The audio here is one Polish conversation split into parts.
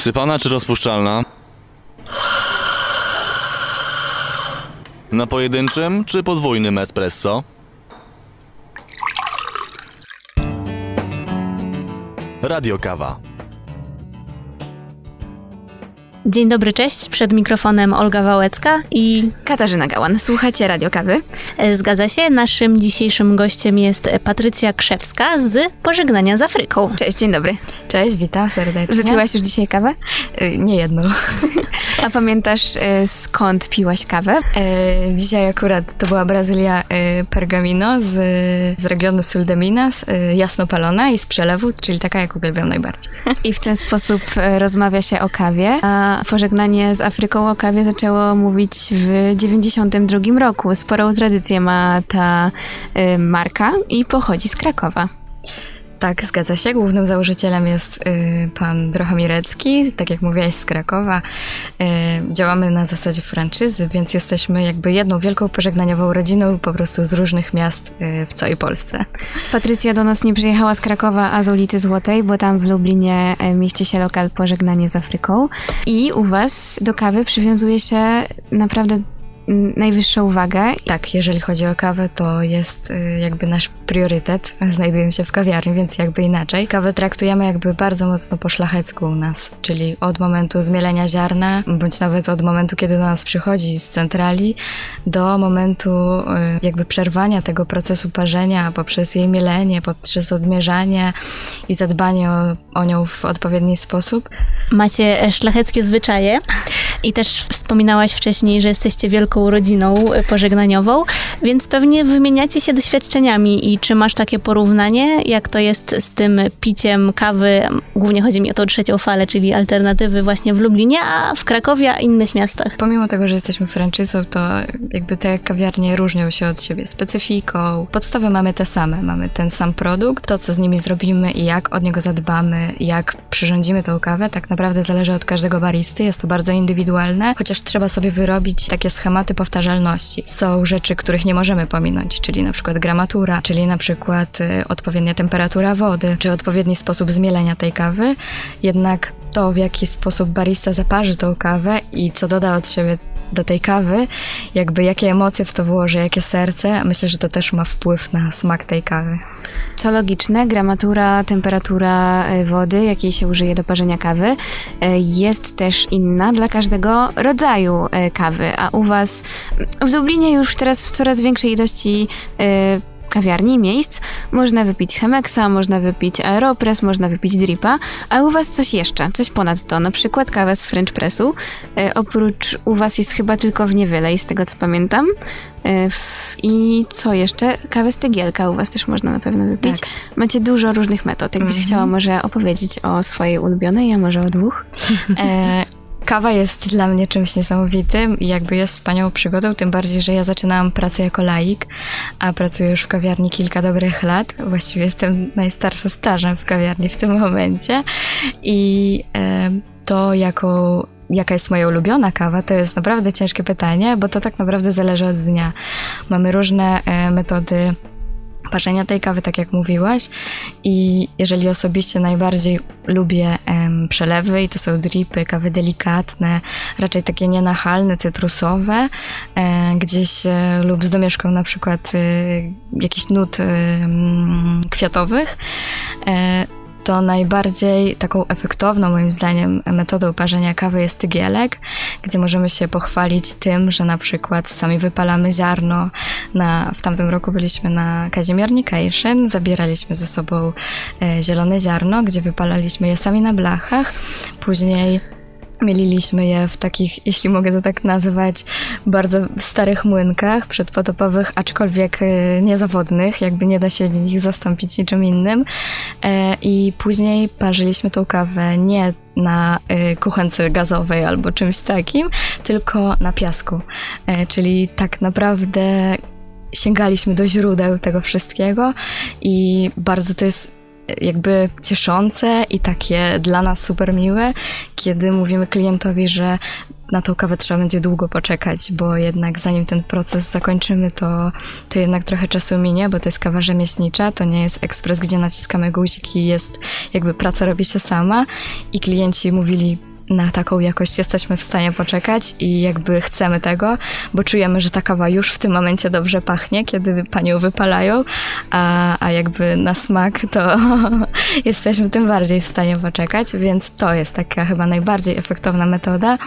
Sypana czy rozpuszczalna? Na pojedynczym czy podwójnym espresso? Radio Kawa. Dzień dobry, cześć. Przed mikrofonem Olga Wałecka i Katarzyna Gałan, słuchacie Radio Kawy? e, zgadza się, naszym dzisiejszym gościem jest Patrycja Krzewska z Pożegnania z Afryką. Cześć, dzień dobry. Cześć, witam serdecznie. Wypiłaś już dzisiaj kawę? Y, Nie jedną. A pamiętasz e, skąd piłaś kawę? E, Dzisiaj akurat to była Brazylia e, Pergamino z, z regionu Sul de Minas, e, jasnopalona i z przelewu, czyli taka jak uwielbiam najbardziej. I w ten sposób e, rozmawia się o kawie. A pożegnanie z Afryką o kawie zaczęło mówić w 92 roku. Sporą tradycję ma ta e, marka i pochodzi z Krakowa. Tak, zgadza się. Głównym założycielem jest y, pan Drochomirecki, tak jak mówiłaś, z Krakowa. Y, działamy na zasadzie franczyzy, więc jesteśmy jakby jedną wielką pożegnaniową rodziną po prostu z różnych miast y, w całej Polsce. Patrycja do nas nie przyjechała z Krakowa, a z ulicy Złotej, bo tam w Lublinie e, mieści się lokal Pożegnanie z Afryką. I u was do kawy przywiązuje się naprawdę najwyższą uwagę. Tak, jeżeli chodzi o kawę, to jest y, jakby nasz priorytet. Znajdujemy się w kawiarni, więc jakby inaczej. Kawę traktujemy jakby bardzo mocno po szlachecku u nas, czyli od momentu zmielenia ziarna, bądź nawet od momentu, kiedy do nas przychodzi z centrali, do momentu y, jakby przerwania tego procesu parzenia poprzez jej mielenie, poprzez odmierzanie i zadbanie o, o nią w odpowiedni sposób. Macie szlacheckie zwyczaje i też wspominałaś wcześniej, że jesteście wielką rodziną e, pożegnaniową, więc pewnie wymieniacie się doświadczeniami i czy masz takie porównanie, jak to jest z tym piciem kawy, głównie chodzi mi o tą trzecią falę, czyli alternatywy właśnie w Lublinie, a w Krakowie, a innych miastach. Pomimo tego, że jesteśmy franczyzą, to jakby te kawiarnie różnią się od siebie specyfiką. Podstawy mamy te same. Mamy ten sam produkt, to co z nimi zrobimy i jak od niego zadbamy, jak przyrządzimy tą kawę, tak naprawdę zależy od każdego baristy. Jest to bardzo indywidualne, chociaż trzeba sobie wyrobić takie schematy powtarzalności. Są rzeczy, których nie możemy pominąć, czyli na przykład gramatura, czyli na przykład y, odpowiednia temperatura wody, czy odpowiedni sposób zmielenia tej kawy. Jednak to, w jaki sposób barista zaparzy tą kawę i co doda od siebie do tej kawy, jakby jakie emocje w to włoży, jakie serce, myślę, że to też ma wpływ na smak tej kawy. Co logiczne, gramatura, temperatura e, wody, jakiej się użyje do parzenia kawy, e, jest też inna dla każdego rodzaju e, kawy. A u Was w Dublinie już teraz w coraz większej ilości kawiarni, miejsc, można wypić Chemexa, można wypić Aeropress, można wypić Dripa, a u Was coś jeszcze, coś ponad to, na przykład kawę z French Pressu. E, oprócz u Was jest chyba tylko w Niewylej, z tego co pamiętam. E, w, I co jeszcze? Kawę z tygielka u Was też można na pewno wypić. Tak. Macie dużo różnych metod. Jakbyś chciała może opowiedzieć o swojej ulubionej, a może o dwóch? E, kawa jest dla mnie czymś niesamowitym i jakby jest wspaniałą przygodą, tym bardziej, że ja zaczynałam pracę jako laik, a pracuję już w kawiarni kilka dobrych lat. Właściwie jestem najstarsza stażem w kawiarni w tym momencie i to jaką jaka jest moja ulubiona kawa, to jest naprawdę ciężkie pytanie, bo to tak naprawdę zależy od dnia. Mamy różne e, metody parzenia tej kawy, tak jak mówiłaś. I jeżeli osobiście najbardziej lubię em, przelewy, i to są dripy, kawy delikatne, raczej takie nienachalne, cytrusowe, e, gdzieś e, lub z domieszką na przykład e, jakichś nut kwiatowych, e, to najbardziej taką efektowną, moim zdaniem, metodą parzenia kawy jest tygielek, gdzie możemy się pochwalić tym, że na przykład sami wypalamy ziarno. Na, w tamtym roku byliśmy na Kazimiernikation, zabieraliśmy ze sobą e, zielone ziarno, gdzie wypalaliśmy je sami na blachach. Później Mieliliśmy je w takich, jeśli mogę to tak nazwać, bardzo starych młynkach przedpotopowych, aczkolwiek e, niezawodnych, jakby nie da się ich zastąpić niczym innym. E, I później parzyliśmy tą kawę nie na e, kuchence gazowej albo czymś takim, tylko na piasku. Czyli tak naprawdę sięgaliśmy do źródeł tego wszystkiego i bardzo to jest jakby cieszące i takie dla nas super miłe, kiedy mówimy klientowi, że na tą kawę trzeba będzie długo poczekać, bo jednak zanim ten proces zakończymy, to, to jednak trochę czasu minie, bo to jest kawa rzemieślnicza, to nie jest ekspres, gdzie naciskamy guzik i jest jakby praca robi się sama. I klienci mówili na taką jakość jesteśmy w stanie poczekać i jakby chcemy tego, bo czujemy, że ta kawa już w tym momencie dobrze pachnie, kiedy panią wypalają, a, a jakby na smak to jesteśmy tym bardziej w stanie poczekać, więc to jest taka chyba najbardziej efektowna metoda,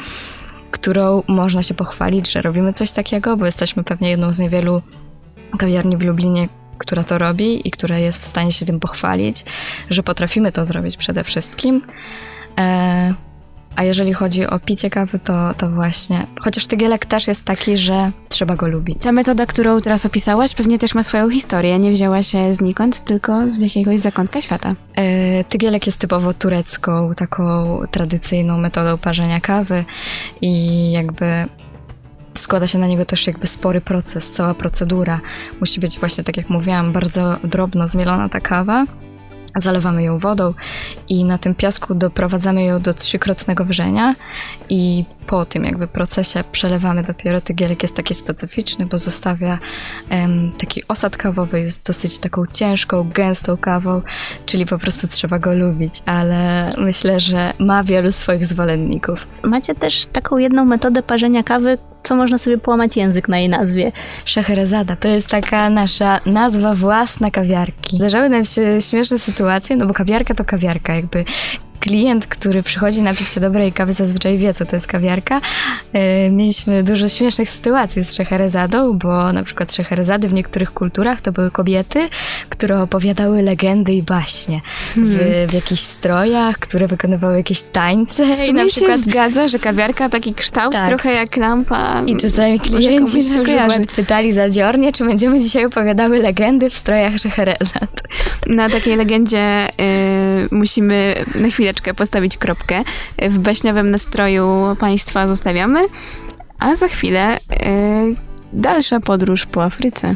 którą można się pochwalić, że robimy coś takiego, bo jesteśmy pewnie jedną z niewielu kawiarni w Lublinie, która to robi i która jest w stanie się tym pochwalić, że potrafimy to zrobić przede wszystkim. E, a jeżeli chodzi o picie kawy, to, to właśnie, chociaż tygielek też jest taki, że trzeba go lubić. Ta metoda, którą teraz opisałaś, pewnie też ma swoją historię. Nie wzięła się znikąd, tylko z jakiegoś zakątka świata. E, Tygielek jest typowo turecką, taką tradycyjną metodą parzenia kawy i jakby składa się na niego też jakby spory proces, cała procedura. Musi być właśnie, tak jak mówiłam, bardzo drobno zmielona ta kawa. Zalewamy ją wodą i na tym piasku doprowadzamy ją do trzykrotnego wrzenia i po tym jakby procesie przelewamy dopiero. Tygielek jest taki specyficzny, bo zostawia taki osad kawowy, jest dosyć taką ciężką, gęstą kawą, czyli po prostu trzeba go lubić, ale myślę, że ma wielu swoich zwolenników. Macie też taką jedną metodę parzenia kawy, co można sobie połamać język na jej nazwie. Szeherezada to jest taka nasza nazwa własna kawiarki. Zdarzały nam się śmieszne sytuacje, no bo kawiarka to kawiarka, jakby klient, który przychodzi napić się dobrej kawy, zazwyczaj wie, co to jest kawiarka. E, Mieliśmy dużo śmiesznych sytuacji z Szeherezadą, bo na przykład Szeherezady w niektórych kulturach to były kobiety, które opowiadały legendy i baśnie w, w jakichś strojach, które wykonywały jakieś tańce W i sumie na przykład się zgadza, że kawiarka taki kształt Tak. trochę jak lampa. I czasami klienci na przykład pytali zadziornie, czy będziemy dzisiaj opowiadały legendy w strojach Szeherezad. Na takiej legendzie y, musimy na chwileczkę postawić kropkę. W baśniowym nastroju Państwa zostawiamy, a za chwilę y, dalsza podróż po Afryce.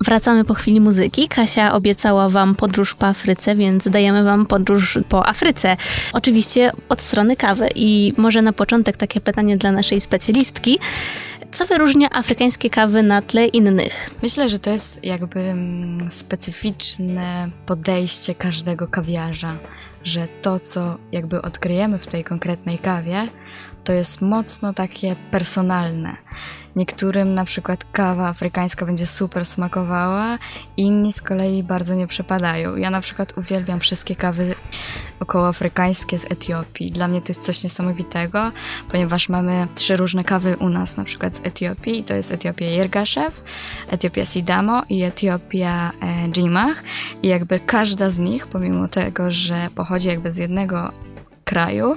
Wracamy po chwili muzyki. Kasia obiecała Wam podróż po Afryce, więc dajemy Wam podróż po Afryce. Oczywiście od strony kawy. I może na początek takie pytanie dla naszej specjalistki. Co wyróżnia afrykańskie kawy na tle innych? Myślę, że to jest jakby mm, specyficzne podejście każdego kawiarza, że to, co jakby odkryjemy w tej konkretnej kawie, to jest mocno takie personalne. Niektórym na przykład kawa afrykańska będzie super smakowała, inni z kolei bardzo nie przepadają. Ja na przykład uwielbiam wszystkie kawy okołoafrykańskie z Etiopii. Dla mnie to jest coś niesamowitego, ponieważ mamy trzy różne kawy u nas, na przykład z Etiopii. To jest Etiopia Yergashev, Etiopia Sidamo i Etiopia e, Jimach. I jakby każda z nich, pomimo tego, że pochodzi jakby z jednego kraju,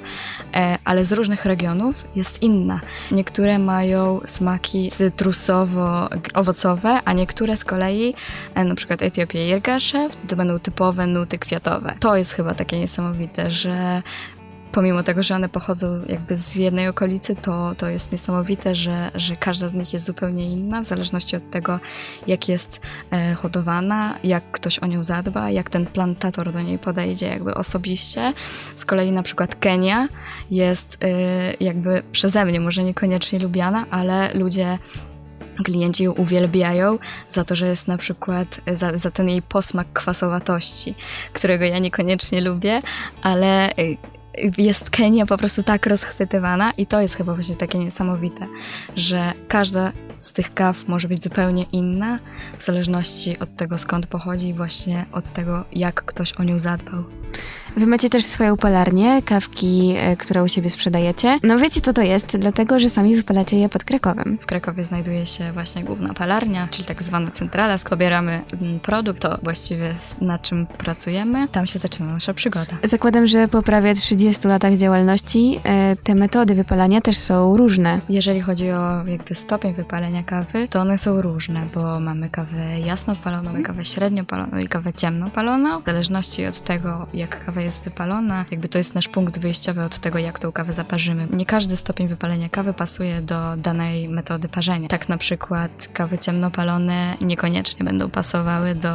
e, ale z różnych regionów jest inna. Niektóre mają smaki cytrusowo-owocowe, a niektóre z kolei, e, na przykład Etiopia Yergashev, to będą typowe nuty kwiatowe. To jest chyba takie niesamowite, że pomimo tego, że one pochodzą jakby z jednej okolicy, to, to jest niesamowite, że, że każda z nich jest zupełnie inna, w zależności od tego, jak jest e, hodowana, jak ktoś o nią zadba, jak ten plantator do niej podejdzie jakby osobiście. Z kolei na przykład Kenia jest e, jakby przeze mnie może niekoniecznie lubiana, ale ludzie klienci ją uwielbiają za to, że jest na przykład za, za ten jej posmak kwasowatości, którego ja niekoniecznie lubię, ale y, jest Kenia po prostu tak rozchwytywana i to jest chyba właśnie takie niesamowite, że każda z tych kaw może być zupełnie inna w zależności od tego skąd pochodzi i właśnie od tego jak ktoś o nią zadbał. Wy macie też swoją polarnię, kawki, e, które u siebie sprzedajecie. No wiecie co to jest, dlatego że sami wypalacie je pod Krakowem. W Krakowie znajduje się właśnie główna palarnia, czyli tak zwana centrala. Skąd pobieramy mm, produkt, to właściwie na czym pracujemy. Tam się zaczyna nasza przygoda. Zakładam, że po prawie 30 latach działalności e, te metody wypalania też są różne. Jeżeli chodzi o jakby stopień wypalenia kawy, to one są różne, bo mamy kawę jasno paloną, mamy kawę średnio paloną i kawę ciemno paloną. W zależności od tego, jak kawa jest wypalona. Jakby to jest nasz punkt wyjściowy od tego, jak tą kawę zaparzymy. Nie każdy stopień wypalenia kawy pasuje do danej metody parzenia. Tak na przykład kawy ciemnopalone niekoniecznie będą pasowały do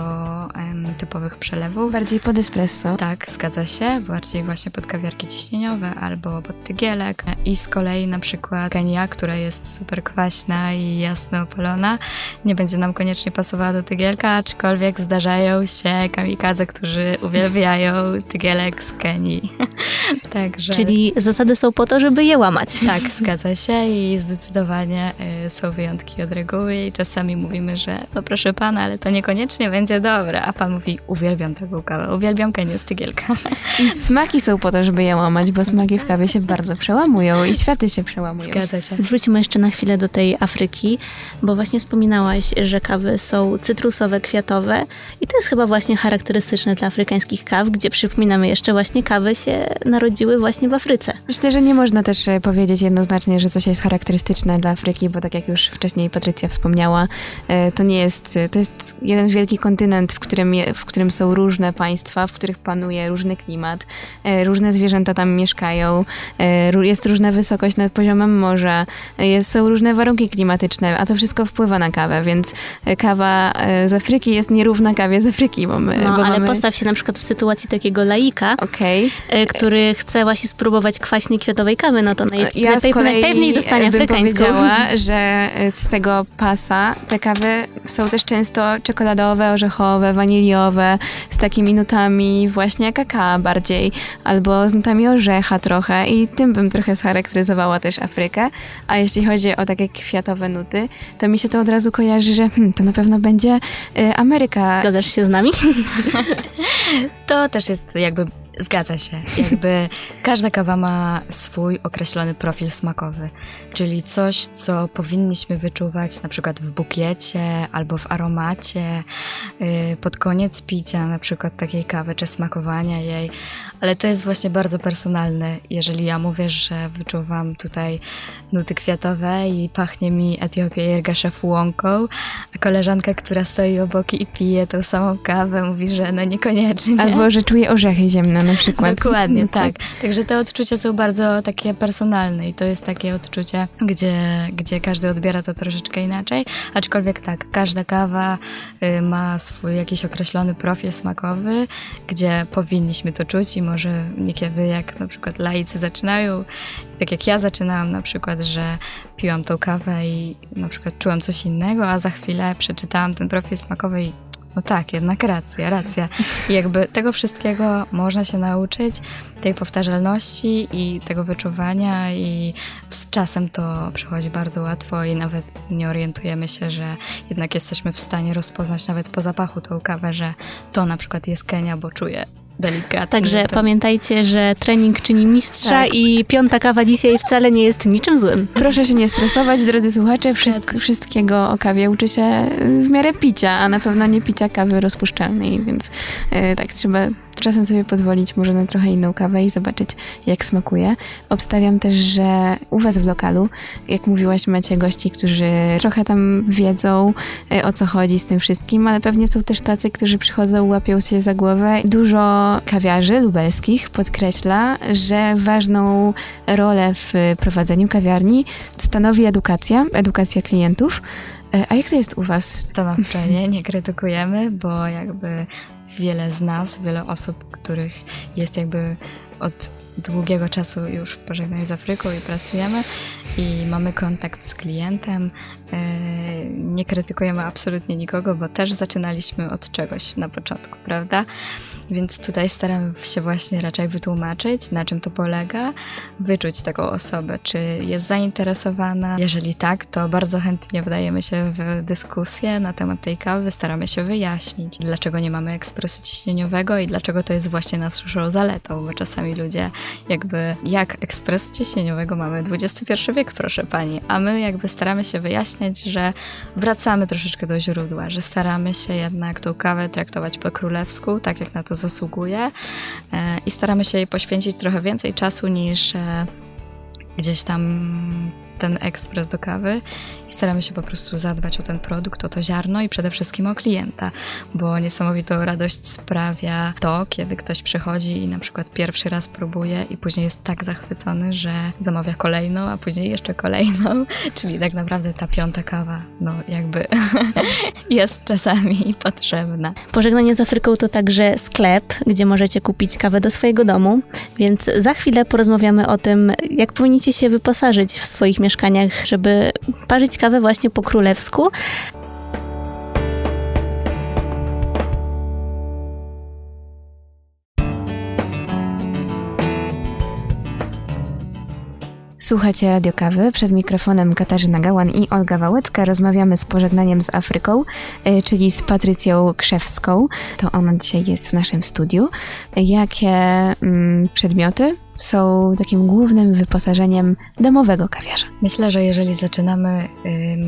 em, typowych przelewów. Bardziej pod espresso. Tak, zgadza się. Bardziej właśnie pod ciśnieniowe albo pod tygielek. I z kolei na przykład Kenia, która jest super kwaśna i jasno opalona, nie będzie nam koniecznie pasowała do tygielka, aczkolwiek zdarzają się kamikadze, którzy uwielbiają tygielek z Kenii. Także... Czyli zasady są po to, żeby je łamać. Tak, zgadza się i zdecydowanie y, są wyjątki od reguły i czasami mówimy, że no proszę pana, ale to niekoniecznie będzie dobre, a pan mówi uwielbiam taką kawę, uwielbiam Kenię z tygielka. I smaki są po to, żeby je łamać, bo smaki w kawie się bardzo przełamują i światy się przełamują. Zgadza się. Wróćmy jeszcze na chwilę do tej Afryki, bo właśnie wspominałaś, że kawy są cytrusowe, kwiatowe i to jest chyba właśnie charakterystyczne dla afrykańskich kaw, gdzie przypominamy jeszcze właśnie kawy się narodziły właśnie w Afryce. Myślę, że nie można też e, powiedzieć jednoznacznie, że coś jest charakterystyczne dla Afryki, bo tak jak już wcześniej Patrycja wspomniała, e, to nie jest, to jest jeden wielki kontynent, w którym, je, w którym są różne państwa, w których panuje różny klimat, e, różne zwierzęta tam mieszkają, e, jest różna wysokość nad poziomem morza, e, jest, są różne warunki klimatyczne, a to wszystko wpływa na kawę, więc e, kawa z Afryki jest nierówna kawie z Afryki, bo my, No, bo ale mamy... postaw się na przykład w sytuacji takiego laika, Okej. y, który chce właśnie spróbować kwaśnej kwiatowej kawy, no to naj, Ja z najpej- kolei najpewniej dostanie bym afrykańską. powiedziała, że z tego pasa te kawy są też często czekoladowe, orzechowe, waniliowe, z takimi nutami właśnie kakao bardziej, albo z nutami orzecha trochę i tym bym trochę scharakteryzowała też Afrykę. A jeśli chodzi o takie kwiatowe nuty, to mi się to od razu kojarzy, że hmm, to na pewno będzie y, Ameryka. Zgadzasz się z nami? To też jest jakby Zgadza się. Jakby każda kawa ma swój określony profil smakowy, czyli coś, co powinniśmy wyczuwać na przykład w bukiecie albo w aromacie, yy, pod koniec picia na przykład takiej kawy, czy smakowania jej, ale to jest właśnie bardzo personalne. Jeżeli ja mówię, że wyczuwam tutaj nuty kwiatowe i pachnie mi Etiopia Jergasza fułonką, a koleżanka, która stoi obok i pije tą samą kawę, mówi, że no niekoniecznie. Albo że czuje orzechy ziemne na przykład. Dokładnie, tak. Także te odczucia są bardzo takie personalne i to jest takie odczucie, gdzie, gdzie każdy odbiera to troszeczkę inaczej, aczkolwiek tak, każda kawa y, ma swój jakiś określony profil smakowy, gdzie powinniśmy to czuć i może niekiedy jak na przykład laicy zaczynają, tak jak ja zaczynałam na przykład, że piłam tą kawę i na przykład czułam coś innego, a za chwilę przeczytałam ten profil smakowy i no tak, jednak racja, racja. I jakby tego wszystkiego można się nauczyć, tej powtarzalności i tego wyczuwania i z czasem to przychodzi bardzo łatwo i nawet nie orientujemy się, że jednak jesteśmy w stanie rozpoznać nawet po zapachu tą kawę, że to na przykład jest Kenia, bo czuję delikatnie. Także to... pamiętajcie, że trening czyni mistrza Tak. i piąta kawa dzisiaj wcale nie jest niczym złym. Proszę się nie stresować, drodzy słuchacze. Wszystko, wszystkiego o kawie uczy się w miarę picia, a na pewno nie picia kawy rozpuszczalnej, więc e, tak trzeba czasem sobie pozwolić może na trochę inną kawę i zobaczyć, jak smakuje. Obstawiam też, że u Was w lokalu, jak mówiłaś, macie gości, którzy trochę tam wiedzą, e, o co chodzi z tym wszystkim, ale pewnie są też tacy, którzy przychodzą, łapią się za głowę. Dużo kawiarzy lubelskich podkreśla, że ważną rolę w prowadzeniu kawiarni stanowi edukacja, edukacja klientów. E, A jak to jest u Was? stanowczenie, nie krytykujemy, bo jakby wiele z nas, wiele osób, których jest jakby od długiego czasu już w pożegnaniu z Afryką i pracujemy i mamy kontakt z klientem. Yy, Nie krytykujemy absolutnie nikogo, bo też zaczynaliśmy od czegoś na początku, prawda? Więc tutaj staramy się właśnie raczej wytłumaczyć, na czym to polega, wyczuć taką osobę, czy jest zainteresowana. Jeżeli tak, to bardzo chętnie wdajemy się w dyskusję na temat tej kawy, staramy się wyjaśnić, dlaczego nie mamy ekspresu ciśnieniowego i dlaczego to jest właśnie naszą zaletą, bo czasami ludzie jakby, jak ekspresu ciśnieniowego mamy XXI wiek, proszę pani, a my jakby staramy się wyjaśniać, że wracamy troszeczkę do źródła, że staramy się jednak tą kawę traktować po królewsku, tak jak na to zasługuje e, i staramy się jej poświęcić trochę więcej czasu niż e, gdzieś tam ten ekspres do kawy i staramy się po prostu zadbać o ten produkt, o to ziarno i przede wszystkim o klienta, bo niesamowitą radość sprawia to, kiedy ktoś przychodzi i na przykład pierwszy raz próbuje i później jest tak zachwycony, że zamawia kolejną, a później jeszcze kolejną, czyli tak naprawdę ta piąta kawa, no jakby jest czasami potrzebna. Pożegnanie z Afryką to także sklep, gdzie możecie kupić kawę do swojego domu, więc za chwilę porozmawiamy o tym, jak powinniście się wyposażyć w swoich mieszkaniach, żeby parzyć kawę właśnie po królewsku. Słuchacie Radio Kawy, przed mikrofonem Katarzyna Gałan i Olga Wałęcka. Rozmawiamy z pożegnaniem z Afryką, y, czyli z Patrycją Krzewską. To ona dzisiaj jest w naszym studiu. Jakie mm, przedmioty są takim głównym wyposażeniem domowego kawiarza? Myślę, że jeżeli zaczynamy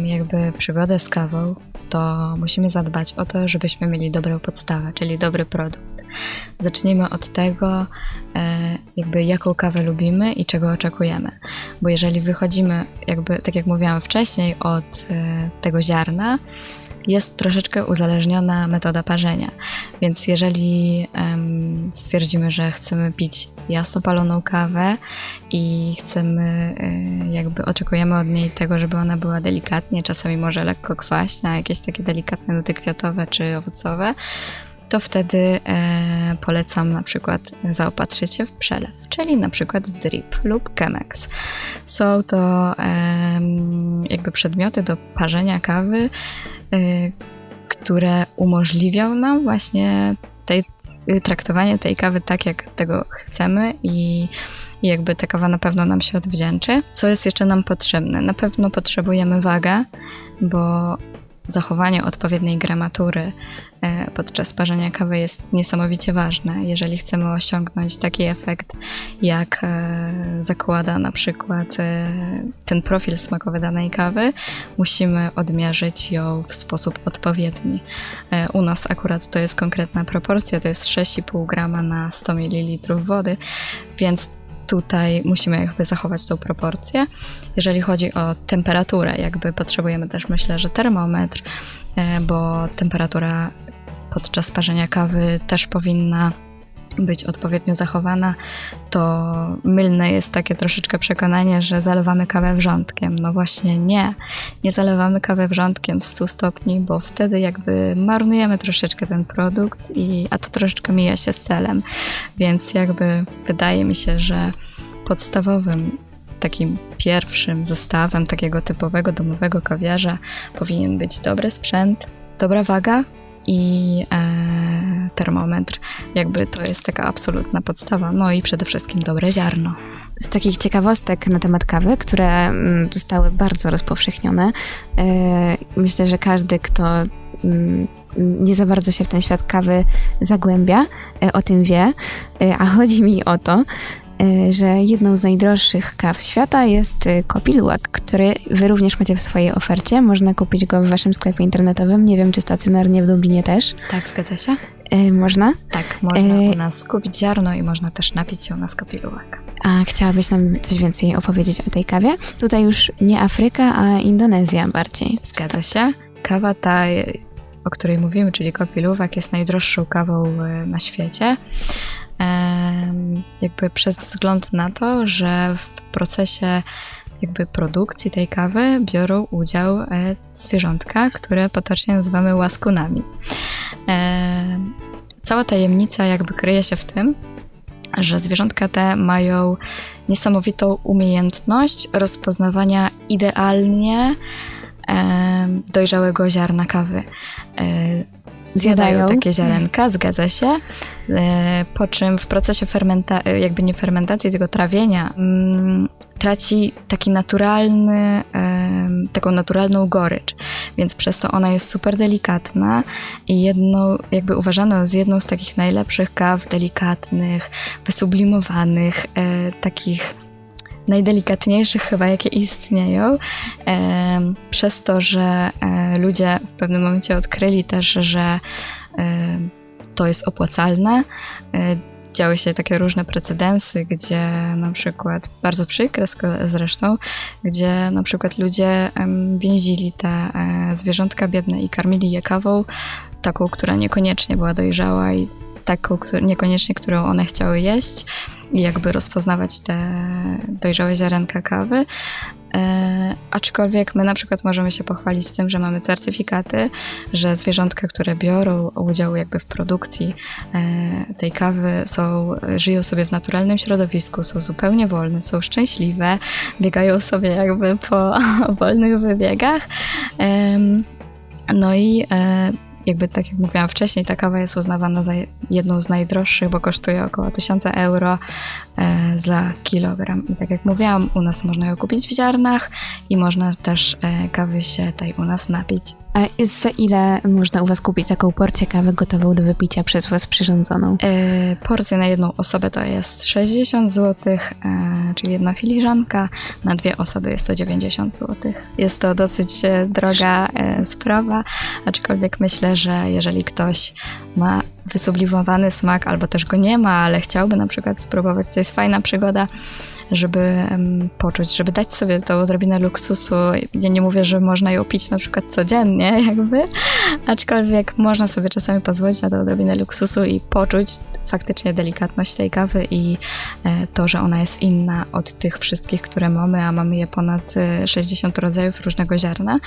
jakby przygodę z kawą, to musimy zadbać o to, żebyśmy mieli dobrą podstawę, czyli dobry produkt. Zacznijmy od tego, e, jakby jaką kawę lubimy i czego oczekujemy. Bo jeżeli wychodzimy, jakby tak jak mówiłam wcześniej, od e, tego ziarna, jest troszeczkę uzależniona metoda parzenia. Więc jeżeli em, stwierdzimy, że chcemy pić jasno paloną kawę i chcemy, e, jakby oczekujemy od niej tego, żeby ona była delikatnie, czasami może lekko kwaśna, jakieś takie delikatne nuty kwiatowe czy owocowe, to wtedy e, polecam na przykład zaopatrzyć się w przelew, czyli na przykład drip lub Chemex. Są to em, jakby przedmioty do parzenia kawy, e, które umożliwią nam właśnie tej, traktowanie tej kawy tak, jak tego chcemy i i jakby ta kawa na pewno nam się odwdzięczy. Co jest jeszcze nam potrzebne? Na pewno potrzebujemy wagę, bo zachowanie odpowiedniej gramatury e, podczas parzenia kawy jest niesamowicie ważne. Jeżeli chcemy osiągnąć taki efekt, jak e, zakłada na przykład e, ten profil smakowy danej kawy, musimy odmierzyć ją w sposób odpowiedni. U nas akurat to jest konkretna proporcja, to jest 6,5 grama na 100 ml wody, więc tutaj musimy jakby zachować tą proporcję. Jeżeli chodzi o temperaturę, jakby potrzebujemy też myślę, że termometr, bo temperatura podczas parzenia kawy też powinna być odpowiednio zachowana, to mylne jest takie troszeczkę przekonanie, że zalewamy kawę wrzątkiem. No właśnie nie, nie zalewamy kawę wrzątkiem w 100 stopni, bo wtedy jakby marnujemy troszeczkę ten produkt, i, a to troszeczkę mija się z celem. Więc jakby wydaje mi się, że podstawowym takim pierwszym zestawem takiego typowego domowego kawiarza powinien być dobry sprzęt, dobra waga, i e, termometr. Jakby to jest taka absolutna podstawa. No i przede wszystkim dobre ziarno. Z takich ciekawostek na temat kawy, które mm, zostały bardzo rozpowszechnione, e, myślę, że każdy, kto mm, nie za bardzo się w ten świat kawy zagłębia, e, o tym wie, e, a chodzi mi o to, że jedną z najdroższych kaw świata jest e, Kopilułak, który wy również macie w swojej ofercie. Można kupić go w waszym sklepie internetowym. Nie wiem, czy stacjonarnie w Lublinie też. Tak, zgadza się? E, można? Tak, można E, u nas kupić ziarno i można też napić się u nas kapilułek. A chciałabyś nam coś więcej opowiedzieć o tej kawie? Tutaj już nie Afryka, a Indonezja bardziej. Zgadza się. Kawa ta, o której mówimy, czyli kopiluwak, jest najdroższą kawą na świecie. Jakby przez wzgląd na to, że w procesie jakby produkcji tej kawy biorą udział e, zwierzątka, które potocznie nazywamy łaskunami. Cała tajemnica jakby kryje się w tym, że zwierzątka te mają niesamowitą umiejętność rozpoznawania idealnie dojrzałego ziarna kawy. E, Zjadają Zjadają. takie ziarenka, zgadza się. E, Po czym w procesie fermenta- jakby nie fermentacji, tylko trawienia, mm, traci taki naturalny, em, taką naturalną gorycz. Więc przez to ona jest super delikatna i jedną, jakby uważano z jedną z takich najlepszych kaw delikatnych, wysublimowanych, e, takich najdelikatniejszych chyba, jakie istnieją, przez to, że e, ludzie w pewnym momencie odkryli też, że e, to jest opłacalne. E, działy się takie różne precedensy, gdzie na przykład, bardzo przykre zresztą, gdzie na przykład ludzie więzili te zwierzątka biedne i karmili je kawą, taką, która niekoniecznie była dojrzała i taką, niekoniecznie, którą one chciały jeść i jakby rozpoznawać te dojrzałe ziarenka kawy. E, aczkolwiek my na przykład możemy się pochwalić tym, że mamy certyfikaty, że zwierzątka, które biorą udział jakby w produkcji e, tej kawy są, żyją sobie w naturalnym środowisku, są zupełnie wolne, są szczęśliwe, biegają sobie jakby po wolnych wybiegach. Em, no i e, jakby tak jak mówiłam wcześniej, ta kawa jest uznawana za jedną z najdroższych, bo kosztuje około 1000 euro e, za kilogram. I tak jak mówiłam, u nas można ją kupić w ziarnach i można też e, kawy się tej u nas napić. Za ile można u Was kupić taką porcję kawy gotową do wypicia przez Was przyrządzoną? E, porcja na jedną osobę to jest 60 zł, e, czyli jedna filiżanka, na dwie osoby jest to 90 zł. Jest to dosyć e, droga sprawa, aczkolwiek myślę, że jeżeli ktoś ma wysublimowany smak, albo też go nie ma, ale chciałby na przykład spróbować, to jest fajna przygoda, żeby poczuć, żeby dać sobie tą odrobinę luksusu. Ja nie mówię, że można ją pić na przykład codziennie, jakby, aczkolwiek można sobie czasami pozwolić na tą odrobinę luksusu i poczuć faktycznie delikatność tej kawy i e, to, że ona jest inna od tych wszystkich, które mamy, a mamy je ponad e, 60 rodzajów różnego ziarna.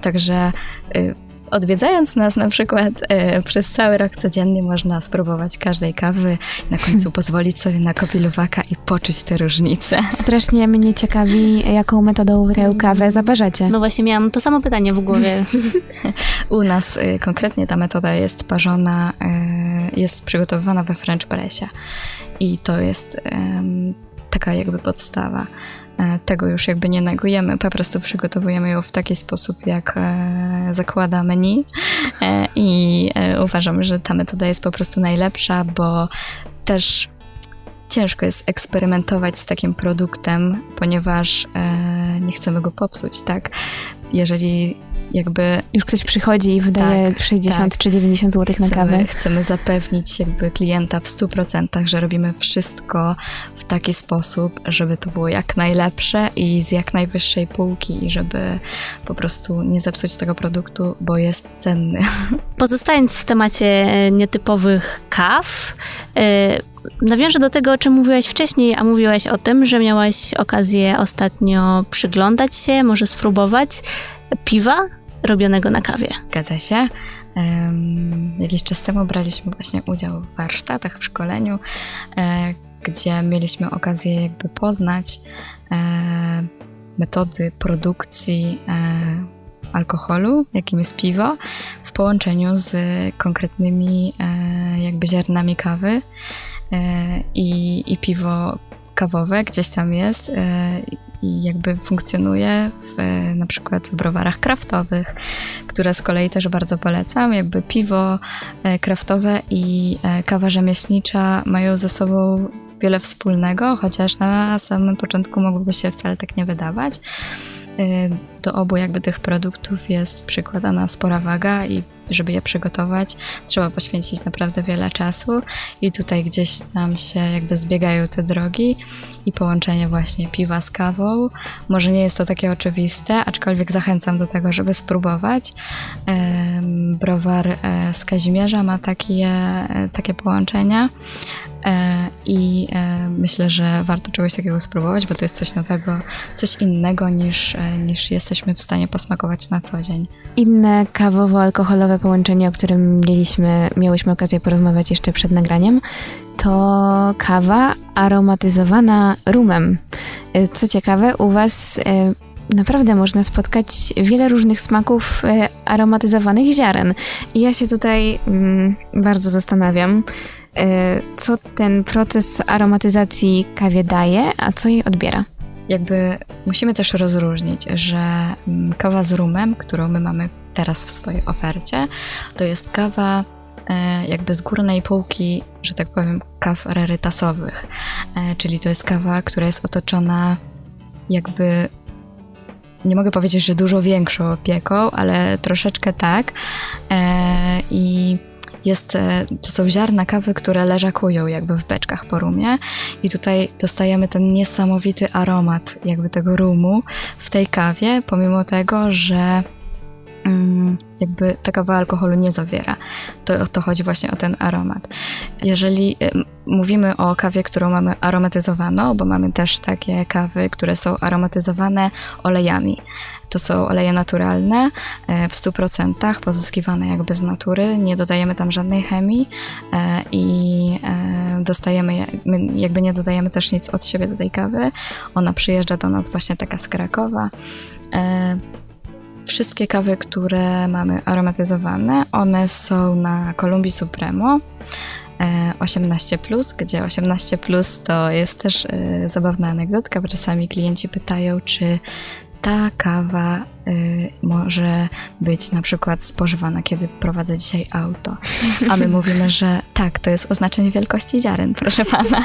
Także e, odwiedzając nas na przykład e, przez cały rok codziennie można spróbować każdej kawy, na końcu pozwolić sobie na kopiluwaka i poczuć te różnice. Strasznie mnie ciekawi, jaką metodą kawę zaparzacie. No właśnie miałam to samo pytanie w głowie. U nas y, konkretnie ta metoda jest parzona, y, jest przygotowywana we French pressie i to jest taka jakby podstawa. E, Tego już jakby nie negujemy, po prostu przygotowujemy ją w taki sposób, jak e, zakłada menu e, i uważam, że ta metoda jest po prostu najlepsza, bo też ciężko jest eksperymentować z takim produktem, ponieważ nie chcemy go popsuć, tak? Jeżeli jakby Już ktoś przychodzi i wydaje Tak, 60 tak. czy 90 zł na kawę. chcemy, zapewnić jakby klienta w 100%, że robimy wszystko w taki sposób, żeby to było jak najlepsze i z jak najwyższej półki i żeby po prostu nie zepsuć tego produktu, bo jest cenny. Pozostając w temacie e, nietypowych kaw, e, nawiążę do tego, o czym mówiłaś wcześniej, a mówiłaś o tym, że miałaś okazję ostatnio przyglądać się, może spróbować piwa robionego na kawie. Zgadza się. Jakiś czas temu braliśmy właśnie udział w warsztatach, w szkoleniu, e, gdzie mieliśmy okazję jakby poznać e, metody produkcji e, alkoholu, jakim jest piwo, w połączeniu z konkretnymi jakby ziarnami kawy i, i piwo kawowe gdzieś tam jest i jakby funkcjonuje w, e, na przykład w browarach kraftowych, które z kolei też bardzo polecam. Jakby piwo e, kraftowe i e, kawa rzemieślnicza mają ze sobą wiele wspólnego, chociaż na samym początku mogłoby się wcale tak nie wydawać. Y, Do obu jakby tych produktów jest przykładana spora waga i żeby je przygotować, trzeba poświęcić naprawdę wiele czasu i tutaj gdzieś nam się jakby zbiegają te drogi i połączenie właśnie piwa z kawą. Może nie jest to takie oczywiste, aczkolwiek zachęcam do tego, żeby spróbować. Browar e, z Kazimierza ma takie, e, takie połączenia i e, myślę, że warto czegoś takiego spróbować, bo to jest coś nowego, coś innego niż, e, niż jesteśmy w stanie posmakować na co dzień. Inne kawowo-alkoholowe połączenie, o którym mieliśmy, miałyśmy okazję porozmawiać jeszcze przed nagraniem, to kawa aromatyzowana rumem. E, Co ciekawe, u Was e, naprawdę można spotkać wiele różnych smaków e, aromatyzowanych ziaren. I ja się tutaj mm, bardzo zastanawiam, e, co ten proces aromatyzacji kawie daje, a co jej odbiera. Jakby musimy też rozróżnić, że mm, kawa z rumem, którą my mamy teraz w swojej ofercie, to jest kawa e, jakby z górnej półki, że tak powiem, kaw rarytasowych. E, czyli to jest kawa, która jest otoczona jakby nie mogę powiedzieć, że dużo większą opieką, ale troszeczkę tak. E, I jest, e, to są ziarna kawy, które leżakują jakby w beczkach po rumie i tutaj dostajemy ten niesamowity aromat jakby tego rumu w tej kawie, pomimo tego, że mm, jakby ta kawa alkoholu nie zawiera. To, to chodzi właśnie o ten aromat. Jeżeli e, mówimy o kawie, którą mamy aromatyzowaną, bo mamy też takie kawy, które są aromatyzowane olejami. To są oleje naturalne, e, w 100% pozyskiwane jakby z natury, nie dodajemy tam żadnej chemii e, i e, dostajemy, my jakby nie dodajemy też nic od siebie do tej kawy. Ona przyjeżdża do nas właśnie taka z Krakowa. Wszystkie kawy, które mamy aromatyzowane, one są na Kolumbii Supremo. 18, gdzie 18 to jest też zabawna anegdotka, bo czasami klienci pytają, czy ta kawa y, może być na przykład spożywana, kiedy prowadzę dzisiaj auto. A my mówimy, że tak, to jest oznaczenie wielkości ziaren, proszę pana.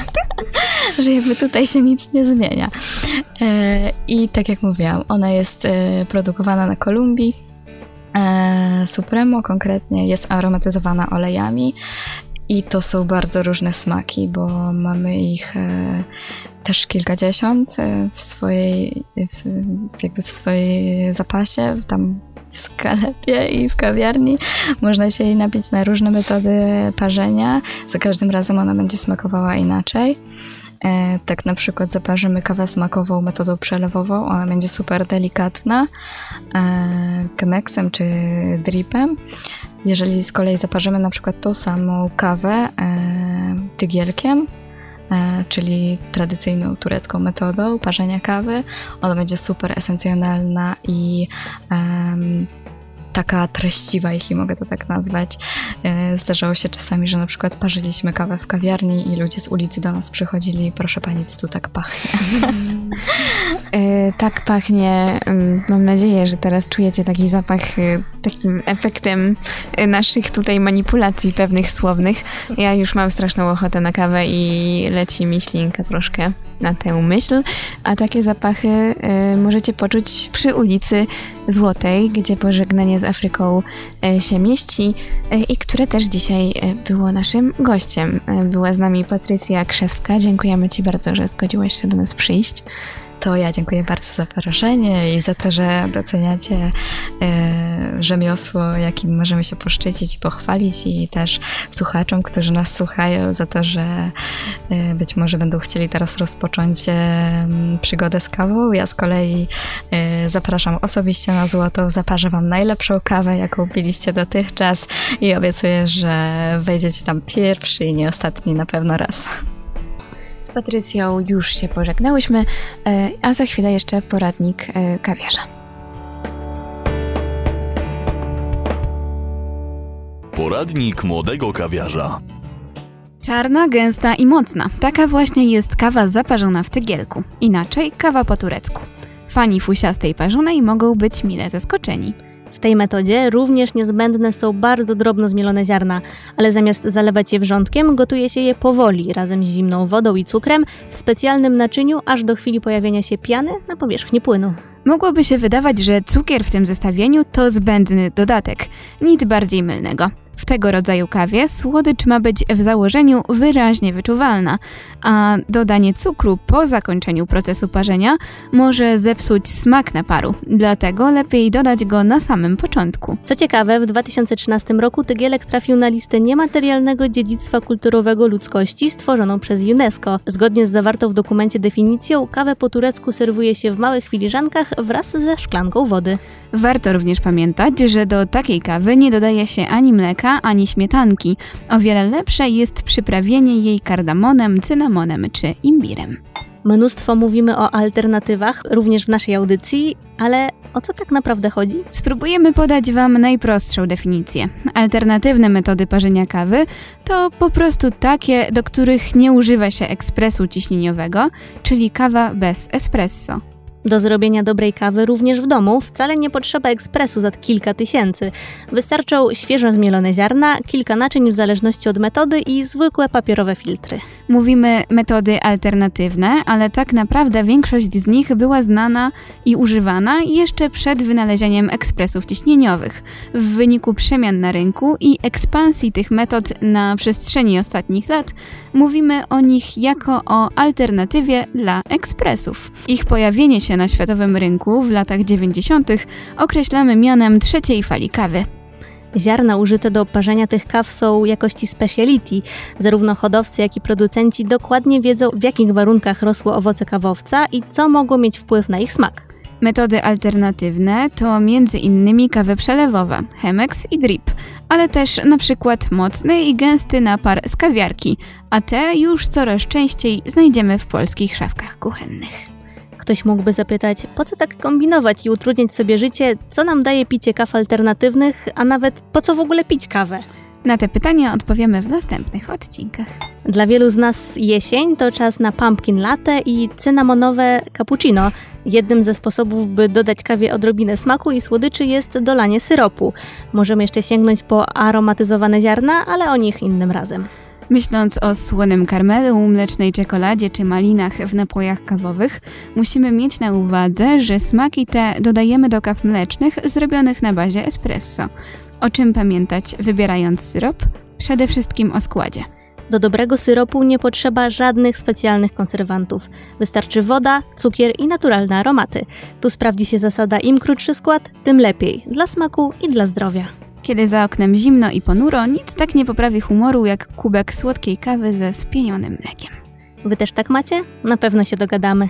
że jakby tutaj się nic nie zmienia. Y, I tak jak mówiłam, ona jest y, produkowana na Kolumbii. Y, Supremo konkretnie jest aromatyzowana olejami i to są bardzo różne smaki, bo mamy ich e, też kilkadziesiąt e, w swojej, w, jakby w swojej zapasie, tam w sklepie i w kawiarni. Można się jej napić na różne metody parzenia. Za każdym razem ona będzie smakowała inaczej. E, tak na przykład zaparzymy kawę smakową metodą przelewową, ona będzie super delikatna, e, kemeksem czy dripem. Jeżeli z kolei zaparzymy na przykład tą samą kawę e, tygielkiem, e, czyli tradycyjną turecką metodą parzenia kawy, ona będzie super esencjonalna i taka treściwa, jeśli mogę to tak nazwać. E, zdarzało się czasami, że na przykład parzyliśmy kawę w kawiarni i ludzie z ulicy do nas przychodzili proszę pani, co tu tak pachnie? E, tak pachnie. Mm, mam nadzieję, że teraz czujecie taki zapach e, takim efektem naszych tutaj manipulacji pewnych słownych. Ja już mam straszną ochotę na kawę i leci mi ślinka troszkę na tę myśl, a takie zapachy y, możecie poczuć przy ulicy Złotej, gdzie pożegnanie z Afryką y, się mieści y, i które też dzisiaj było naszym gościem. Była z nami Patrycja Krzewska. Dziękujemy Ci bardzo, że zgodziłaś się do nas przyjść to ja dziękuję bardzo za zaproszenie i za to, że doceniacie e, rzemiosło, jakim możemy się poszczycić i pochwalić i też słuchaczom, którzy nas słuchają za to, że e, być może będą chcieli teraz rozpocząć e, przygodę z kawą. Ja z kolei zapraszam osobiście na Złoto, zaparzę Wam najlepszą kawę, jaką piliście dotychczas i obiecuję, że wejdziecie tam pierwszy i nie ostatni na pewno raz. Patrycją już się pożegnałyśmy, e, a za chwilę jeszcze poradnik e, kawiarza. Poradnik młodego kawiarza. Czarna, gęsta i mocna. Taka właśnie jest kawa zaparzona w tygielku. Inaczej kawa po turecku. Fani fusiastej parzonej mogą być mile zaskoczeni. W tej metodzie również niezbędne są bardzo drobno zmielone ziarna, ale zamiast zalewać je wrzątkiem, gotuje się je powoli, razem z zimną wodą i cukrem, w specjalnym naczyniu, aż do chwili pojawienia się piany na powierzchni płynu. Mogłoby się wydawać, że cukier w tym zestawieniu to zbędny dodatek. Nic bardziej mylnego. W tego rodzaju kawie słodycz ma być w założeniu wyraźnie wyczuwalna, a dodanie cukru po zakończeniu procesu parzenia może zepsuć smak naparu, dlatego lepiej dodać go na samym początku. Co ciekawe, w 2013 roku Tygielek trafił na listę niematerialnego dziedzictwa kulturowego ludzkości stworzoną przez UNESCO. Zgodnie z zawartą w dokumencie definicją, kawę po turecku serwuje się w małych filiżankach wraz ze szklanką wody. Warto również pamiętać, że do takiej kawy nie dodaje się ani mleka, ani śmietanki. O wiele lepsze jest przyprawienie jej kardamonem, cynamonem czy imbirem. Mnóstwo mówimy o alternatywach, również w naszej audycji, ale o co tak naprawdę chodzi? Spróbujemy podać Wam najprostszą definicję. Alternatywne metody parzenia kawy to po prostu takie, do których nie używa się ekspresu ciśnieniowego, czyli kawa bez espresso. Do zrobienia dobrej kawy również w domu wcale nie potrzeba ekspresu za kilka tysięcy. Wystarczą świeżo zmielone ziarna, kilka naczyń w zależności od metody i zwykłe papierowe filtry. Mówimy metody alternatywne, ale tak naprawdę większość z nich była znana i używana jeszcze przed wynalezieniem ekspresów ciśnieniowych. W wyniku przemian na rynku i ekspansji tych metod na przestrzeni ostatnich lat, mówimy o nich jako o alternatywie dla ekspresów. Ich pojawienie się na światowym rynku w latach 90. określamy mianem trzeciej fali kawy. Ziarna użyte do parzenia tych kaw są jakości speciality. Zarówno hodowcy, jak i producenci dokładnie wiedzą, w jakich warunkach rosły owoce kawowca i co mogło mieć wpływ na ich smak. Metody alternatywne to m.in. kawa przelewowa, Chemex i Drip, ale też na przykład mocny i gęsty napar z kawiarki, a te już coraz częściej znajdziemy w polskich szafkach kuchennych. Ktoś mógłby zapytać, po co tak kombinować i utrudniać sobie życie, co nam daje picie kaw alternatywnych, a nawet po co w ogóle pić kawę? Na te pytania odpowiemy w następnych odcinkach. Dla wielu z nas jesień to czas na pumpkin latte i cynamonowe cappuccino. Jednym ze sposobów, by dodać kawie odrobinę smaku i słodyczy jest dolanie syropu. Możemy jeszcze sięgnąć po aromatyzowane ziarna, ale o nich innym razem. Myśląc o słonym karmelu, mlecznej czekoladzie czy malinach w napojach kawowych, musimy mieć na uwadze, że smaki te dodajemy do kaw mlecznych zrobionych na bazie espresso. O czym pamiętać wybierając syrop? Przede wszystkim o składzie. Do dobrego syropu nie potrzeba żadnych specjalnych konserwantów. Wystarczy woda, cukier i naturalne aromaty. Tu sprawdzi się zasada im krótszy skład, tym lepiej dla smaku i dla zdrowia. Kiedy za oknem zimno i ponuro, nic tak nie poprawi humoru jak kubek słodkiej kawy ze spienionym mlekiem. Wy też tak macie? Na pewno się dogadamy.